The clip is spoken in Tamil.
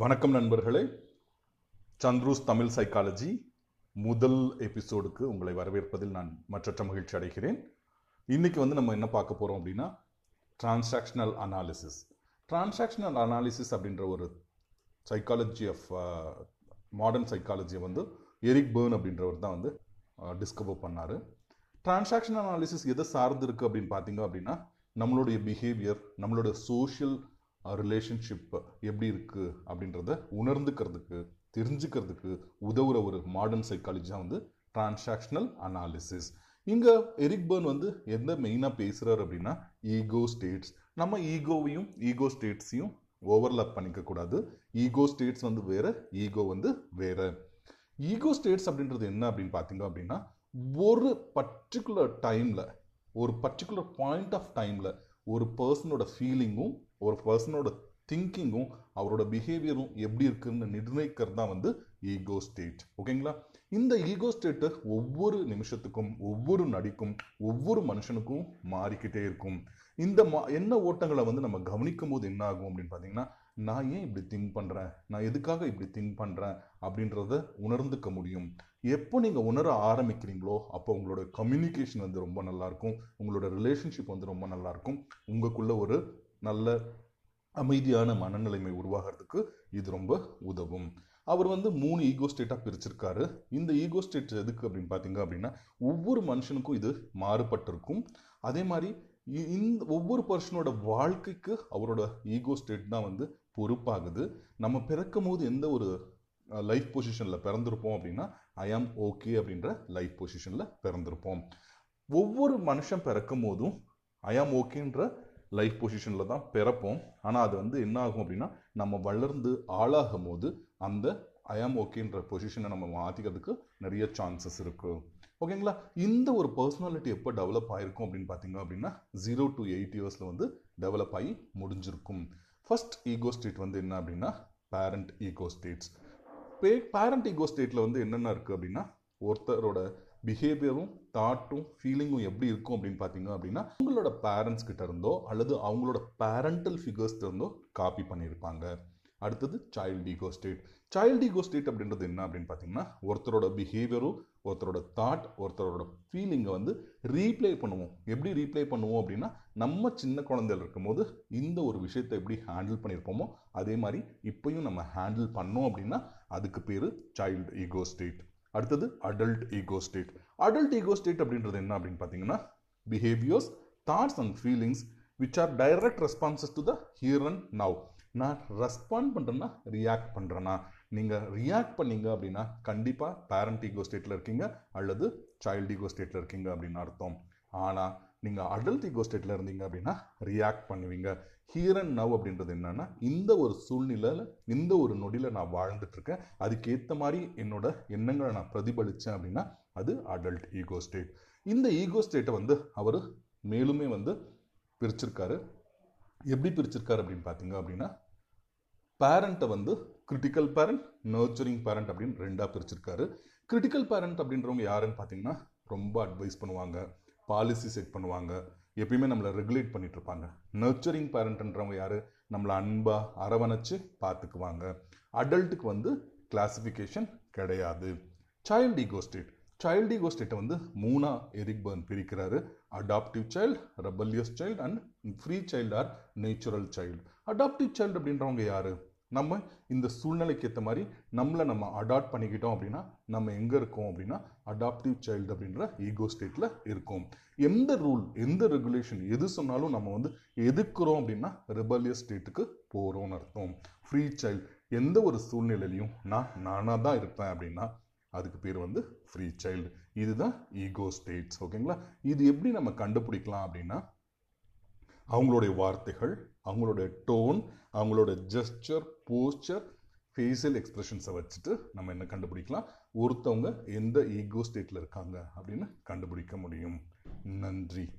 வணக்கம் நண்பர்களே. சந்த்ரூஸ் தமிழ் சைக்காலஜி முதல் எபிசோடுக்கு உங்களை வரவேற்பதில் நான் மற்றற்ற மகிழ்ச்சி அடைகிறேன். இன்றைக்கி வந்து நம்ம என்ன பார்க்க போகிறோம் அப்படின்னா டிரான்சாக்ஷனல் அனாலிசிஸ் டிரான்சாக்ஷனல் அனாலிசிஸ் அப்படின்ற ஒரு சைக்காலஜி ஆஃப் மாடர்ன் சைக்காலஜியை வந்து எரிக் பேர்ன் அப்படின்றவர் தான் வந்து டிஸ்கவர் பண்ணார். டிரான்சாக்ஷன் அனாலிசிஸ் எதை சார்ந்து இருக்குது அப்படின்னு பார்த்தீங்க அப்படின்னா நம்மளுடைய பிஹேவியர் நம்மளோட சோஷியல் ரிலேஷன்ஷிப் எப்படி இருக்குது அப்படின்றத உணர்ந்துக்கிறதுக்கு தெரிஞ்சுக்கிறதுக்கு உதவுற ஒரு மாடர்ன் சைக்காலஜி தான் வந்து டிரான்சாக்ஷனல் அனாலிசிஸ் இங்கே எரிக் பர்ன் வந்து எந்த மெயினாக பேசுகிறார் அப்படின்னா ஈகோ ஸ்டேட்ஸ் நம்ம ஈகோவையும் ஈகோ ஸ்டேட்ஸையும் ஓவர்லாப் பண்ணிக்கக்கூடாது. ஈகோ ஸ்டேட்ஸ் வந்து வேறு ஈகோ வந்து வேறு. ஈகோ ஸ்டேட்ஸ் அப்படின்றது என்ன அப்படின்னு பார்த்தீங்க அப்படின்னா ஒரு பர்டிகுலர் டைமில் ஒரு பர்டிகுலர் பாயிண்ட் ஆஃப் டைமில் ஒரு பர்சனோட ஃபீலிங்கும் ஒரு பர்சனோட திங்கிங்கும் அவரோட பிஹேவியரும் எப்படி இருக்குன்னு நிர்ணயிக்கிறது தான் வந்து ஈகோ ஸ்டேட் ஓகேங்களா இந்த ஈகோ ஸ்டேட்டு ஒவ்வொரு நிமிஷத்துக்கும் ஒவ்வொரு நடிக்கும் ஒவ்வொரு மனுஷனுக்கும் மாறிக்கிட்டே இருக்கும். இந்த மா என்ன ஓட்டங்களை வந்து நம்ம கவனிக்கும் போது என்ன ஆகும் அப்படின்னு பார்த்தீங்கன்னா நான் ஏன் இப்படி திங்க் பண்ணுறேன் நான் எதுக்காக இப்படி திங்க் பண்ணுறேன் அப்படின்றத உணர்ந்துக்க முடியும். எப்போ நீங்கள் உணர ஆரம்பிக்கிறீங்களோ அப்போ உங்களோட கம்யூனிகேஷன் வந்து ரொம்ப நல்லாயிருக்கும் உங்களோட ரிலேஷன்ஷிப் வந்து ரொம்ப நல்லாயிருக்கும் உங்களுக்குள்ள ஒரு நல்ல அமைதியான மனநிலைமை உருவாகிறதுக்கு இது ரொம்ப உதவும். அவர் வந்து மூணு ஈகோ ஸ்டேட்டாக பிரிச்சிருக்காரு. இந்த ஈகோ ஸ்டேட் எதுக்கு அப்படின்னு பார்த்தீங்க அப்படின்னா ஒவ்வொரு மனுஷனுக்கும் இது மாறுபட்டிருக்கும். அதே மாதிரி இ- இந்த ஒவ்வொரு பர்சனோட வாழ்க்கைக்கு அவரோட ஈகோ ஸ்டேட் தான் வந்து பொறுப்பாகுது. நம்ம பிறக்கும் போது எந்த ஒரு லைஃப் பொசிஷனில் பிறந்திருப்போம் அப்படின்னா ஐ ஆம் ஓகே அப்படின்ற லைஃப் பொசிஷனில் பிறந்திருப்போம். ஒவ்வொரு மனுஷன் பிறக்கும் போதும் ஐ ஆம் ஓகேன்ற லைஃப் பொசிஷனில் தான் பிறப்போம். ஆனால் அது வந்து என்ன ஆகும் அப்படின்னா நம்ம வளர்ந்து ஆளாகும் போது அந்த ஐஆம் ஓகேன்ற பொசிஷனை நம்ம மாற்றிக்கிறதுக்கு நிறைய சான்சஸ் இருக்கும் ஓகேங்களா இந்த ஒரு பர்சனாலிட்டி எப்போ டெவலப் ஆகிருக்கும் அப்படின்னு பார்த்தீங்க அப்படின்னா ஜீரோ டு எயிட் இயர்ஸில் வந்து டெவலப் ஆகி முடிஞ்சிருக்கும். ஃபர்ஸ்ட் ஈகோ ஸ்டேட் வந்து என்ன அப்படின்னா பேரண்ட் ஈகோ ஸ்டேட்ஸ் பே பேரண்ட் ஈகோ ஸ்டேட்டில் வந்து என்னென்ன இருக்குது அப்படின்னா ஒருத்தரோட பிஹேவியரும் தாட்டும் ஃபீலிங்கும் எப்படி இருக்கும் அப்படின்னு பார்த்தீங்க அப்படின்னா உங்களோட பேரண்ட்ஸ் கிட்ட இருந்தோ அல்லது அவங்களோட பேரண்டல் ஃபிகர்ஸ் இருந்தோ காப்பி பண்ணியிருப்பாங்க. அடுத்தது child ego state child ego state அப்படின்றது என்ன அப்படின்னு பார்த்தீங்கன்னா ஒருத்தரோட பிஹேவியரும் ஒருத்தரோட தாட் ஒருத்தரோட ஃபீலிங்கை வந்து ரீப்ளே பண்ணுவோம். எப்படி ரீப்ளே பண்ணுவோம் அப்படின்னா நம்ம சின்ன குழந்தைகள் இருக்கும்போது இந்த ஒரு விஷயத்தை எப்படி ஹேண்டில் பண்ணியிருப்போமோ அதே மாதிரி இப்போயும் நம்ம ஹேண்டில் பண்ணோம் அப்படின்னா அதுக்கு பேர் சைல்டு ஈகோ ஸ்டேட் அடுத்தது adult ego state adult ego state அப்படின்றது என்ன அப்படின்னு பார்த்தீங்கன்னா behaviours thoughts and feelings which are direct responses to the here and now நான் ரெஸ்பாண்ட் பண்ணுறேன்னா ரியாக்ட் பண்ணுறேன்னா நீங்கள் ரியாக்ட் பண்ணீங்க அப்படின்னா கண்டிப்பாக பேரண்ட் ஈகோ ஸ்டேட்டில் இருக்கீங்க அல்லது சைல்டு ஈகோ ஸ்டேட்டில் இருக்கீங்க அப்படின்னு அர்த்தம். ஆனால் நீங்கள் அடல்ட் ஈகோ ஸ்டேட்டில் இருந்தீங்க அப்படின்னா ரியாக்ட் பண்ணுவீங்க. ஹீர் அண்ட் நவ் அப்படின்றது என்னென்னா இந்த ஒரு சூழ்நிலையில் இந்த ஒரு நொடியில் நான் வாழ்ந்துட்டு இருக்கேன் அதுக்கேற்ற மாதிரி என்னோட எண்ணங்களை நான் பிரதிபலித்தேன் அப்படின்னா அது அடல்ட் ஈகோ ஸ்டேட் இந்த ஈகோ ஸ்டேட்டை வந்து அவர் மேலுமே வந்து பிரிச்சிருக்காரு. எப்படி பிரிச்சிருக்காரு அப்படின்னு பார்த்தீங்க அப்படின்னா பேரண்ட்டை வந்து கிரிட்டிக்கல் பேரண்ட் நர்ச்சரிங் பேரண்ட் அப்படின்னு ரெண்டாக பிரிச்சிருக்காரு. கிரிட்டிக்கல் பேரண்ட் அப்படின்றவங்க யாருன்னு பார்த்தீங்கன்னா ரொம்ப அட்வைஸ் பண்ணுவாங்க. பாலிசி செட் பண்ணுவாங்க. எப்பயுமே நம்மளை ரெகுலேட் பண்ணிட்டு இருப்பாங்க. நர்ச்சரிங் பேரண்ட்ன்றவங்க யார்? நம்மளை அன்பாக அரவணைச்சு பார்த்துக்குவாங்க. அடல்ட்டுக்கு வந்து கிளாசிஃபிகேஷன் கிடையாது. Child ego state child ego ஸ்டேட்டை வந்து மூணாக Eric Berne பிரிக்கிறாரு. Adaptive child rebellious child and free child or natural child adaptive child அப்படின்றவங்க யார்? நம்ம இந்த சூழ்நிலைக்கு ஏற்ற மாதிரி நம்மளை நம்ம அடாப்ட் பண்ணிக்கிட்டோம் அப்படின்னா நம்ம எங்கே இருக்கோம் அப்படின்னா அடாப்டிவ் சைல்டு அப்படின்ற ஈகோ ஸ்டேட்டில் இருக்கோம். எந்த ரூல் எந்த ரெகுலேஷன் எது சொன்னாலும் நம்ம வந்து எதுக்குறோம் அப்படின்னா ரிபல்லியஸ் ஸ்டேட்டுக்கு போகிறோம்னு அர்த்தம். ஃப்ரீ சைல்டு எந்த ஒரு சூழ்நிலையிலையும் நான் நானாக தான் இருப்பேன் அப்படின்னா அதுக்கு பேர் வந்து ஃப்ரீ சைல்டு இதுதான் ஈகோ ஸ்டேட்ஸ் ஓகேங்களா இது எப்படி நம்ம கண்டுபிடிக்கலாம் அப்படின்னா அவங்களுடைய வார்த்தைகள் அவங்களுடைய டோன் அவங்களோட ஜெஸ்டர் போஸ்டர் ஃபேஷியல் எக்ஸ்பிரஷன்ஸை வச்சுட்டு நம்ம என்ன கண்டுபிடிக்கலாம்? ஒருத்தவங்க எந்த ஈகோ ஸ்டேட்டில் இருக்காங்க அப்படின்னு கண்டுபிடிக்க முடியும். நன்றி.